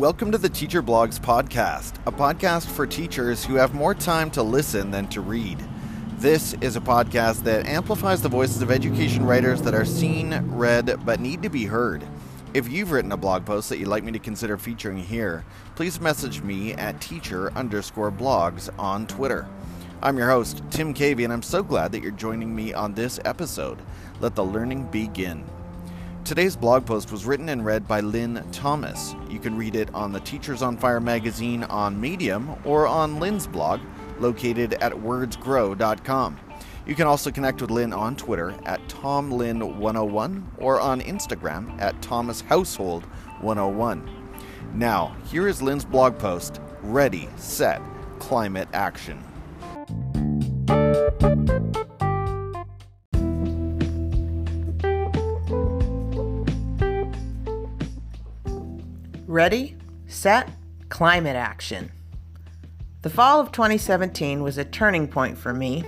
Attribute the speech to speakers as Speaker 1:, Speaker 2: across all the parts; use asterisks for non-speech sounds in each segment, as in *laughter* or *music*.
Speaker 1: Welcome to the Teacher Blogs Podcast, a podcast for teachers who have more time to listen than to read. This is a podcast that amplifies the voices of education writers that are seen, read, but need to be heard. If you've written a blog post that you'd like me to consider featuring here, please message me at teacher underscore blogs on Twitter. I'm your host, Tim Cavey, and I'm so glad that you're joining me on this episode. Let the learning begin. Today's blog post was written and read by Lynn Thomas. You can read it on the Teachers on Fire magazine on Medium or on Lynn's blog, located at wordsgrow.com. You can also connect with Lynn on Twitter at TomLynn101 or on Instagram at ThomasHousehold101. Now, here is Lynn's blog post Ready, Set, Climate Action.
Speaker 2: Ready, set, climate action. The fall of 2017 was a turning point for me.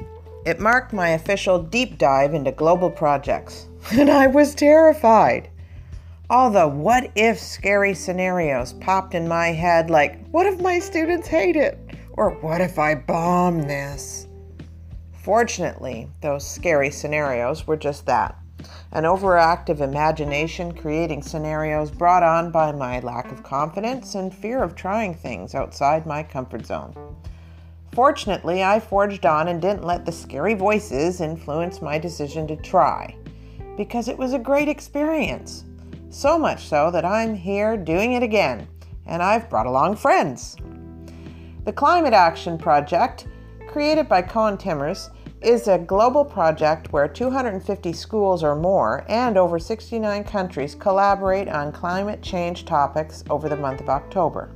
Speaker 2: It marked my official deep dive into global projects, *laughs* and I was terrified. All the what if scary scenarios popped in my head like, what if my students hate it? Or what if I bomb this? Fortunately, those scary scenarios were just that an overactive imagination creating scenarios brought on by my lack of confidence and fear of trying things outside my comfort zone. Fortunately, I forged on and didn't let the scary voices influence my decision to try, because it was a great experience. So much so that I'm here doing it again, and I've brought along friends. The Climate Action Project, created by Koen Timmers, is a global project where 250 schools or more and over 69 countries collaborate on climate change topics over the month of October.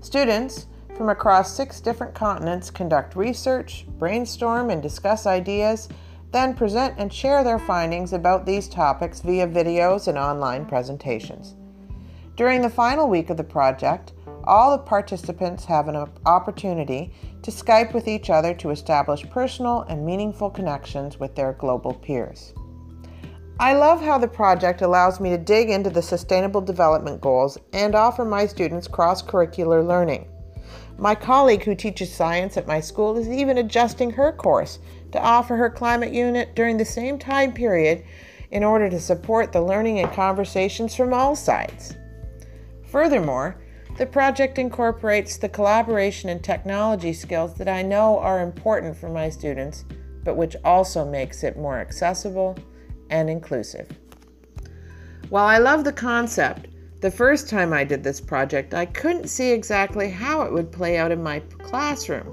Speaker 2: Students from across six different continents conduct research, brainstorm, and discuss ideas, then present and share their findings about these topics via videos and online presentations. During the final week of the project, all the participants have an opportunity to Skype with each other to establish personal and meaningful connections with their global peers. I love how the project allows me to dig into the Sustainable Development Goals and offer my students cross curricular learning. My colleague who teaches science at my school is even adjusting her course to offer her climate unit during the same time period in order to support the learning and conversations from all sides. Furthermore, the project incorporates the collaboration and technology skills that I know are important for my students, but which also makes it more accessible and inclusive. While I love the concept, the first time I did this project, I couldn't see exactly how it would play out in my classroom,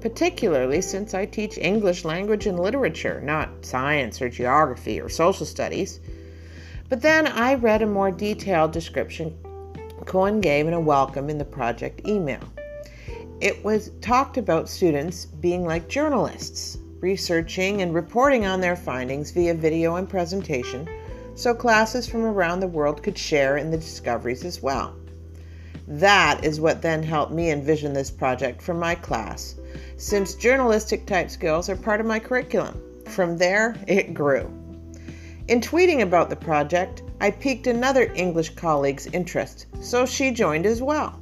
Speaker 2: particularly since I teach English language and literature, not science or geography or social studies. But then I read a more detailed description Koen gave in a welcome in the project email. It was talked about students being like journalists, researching and reporting on their findings via video and presentation, so classes from around the world could share in the discoveries as well. That is what then helped me envision this project for my class, since journalistic type skills are part of my curriculum. From there, it grew. In tweeting about the project, I piqued another English colleague's interest, so she joined as well.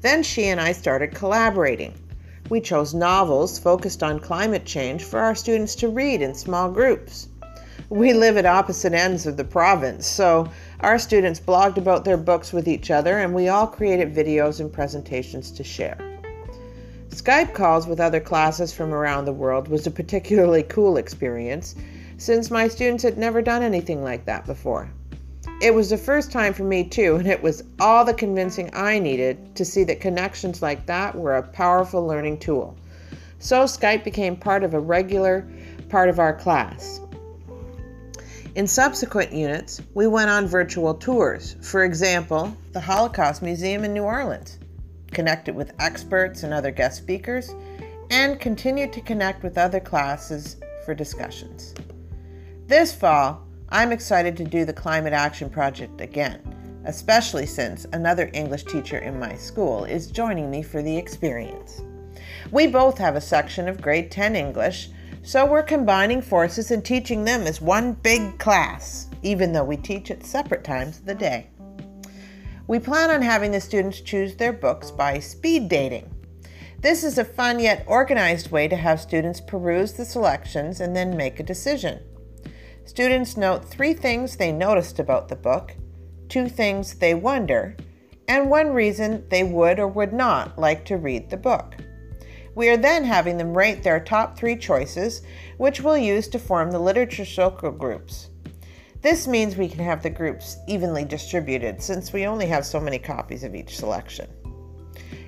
Speaker 2: Then she and I started collaborating. We chose novels focused on climate change for our students to read in small groups. We live at opposite ends of the province, so our students blogged about their books with each other and we all created videos and presentations to share. Skype calls with other classes from around the world was a particularly cool experience since my students had never done anything like that before. It was the first time for me too, and it was all the convincing I needed to see that connections like that were a powerful learning tool. So Skype became part of a regular part of our class. In subsequent units, we went on virtual tours. For example, the Holocaust Museum in New Orleans, connected with experts and other guest speakers, and continued to connect with other classes for discussions. This fall, I'm excited to do the Climate Action Project again, especially since another English teacher in my school is joining me for the experience. We both have a section of grade 10 English, so we're combining forces and teaching them as one big class, even though we teach at separate times of the day. We plan on having the students choose their books by speed dating. This is a fun yet organized way to have students peruse the selections and then make a decision. Students note three things they noticed about the book, two things they wonder, and one reason they would or would not like to read the book. We are then having them rate their top three choices, which we'll use to form the literature circle groups. This means we can have the groups evenly distributed since we only have so many copies of each selection.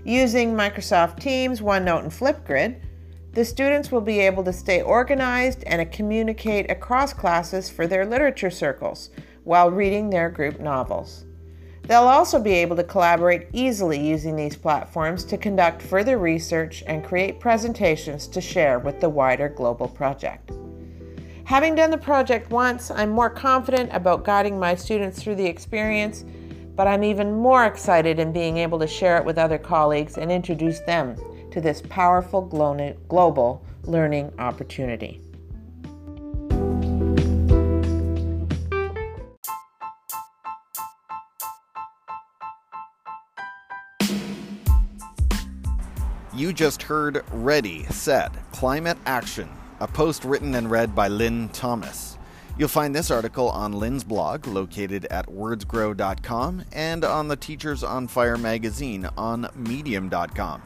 Speaker 2: Using Microsoft Teams, OneNote, and Flipgrid, the students will be able to stay organized and communicate across classes for their literature circles while reading their group novels. They'll also be able to collaborate easily using these platforms to conduct further research and create presentations to share with the wider global project. Having done the project once, I'm more confident about guiding my students through the experience, but I'm even more excited in being able to share it with other colleagues and introduce them to this powerful global learning opportunity.
Speaker 1: You just heard Ready, Set, Climate Action, a post written and read by Lynn Thomas. You'll find this article on Lynn's blog, located at wordsgrow.com, and on the Teachers on Fire magazine on medium.com.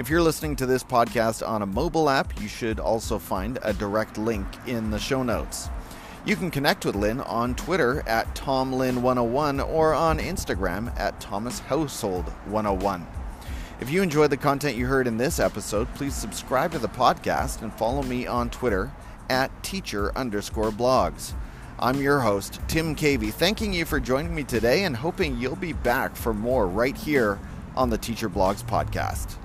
Speaker 1: If you're listening to this podcast on a mobile app, you should also find a direct link in the show notes. You can connect with Lynn on Twitter at TomLynn101 or on Instagram at ThomasHousehold101. If you enjoyed the content you heard in this episode, please subscribe to the podcast and follow me on Twitter at teacher underscore blogs. I'm your host, Tim Cavey, thanking you for joining me today and hoping you'll be back for more right here on the Teacher Blogs podcast.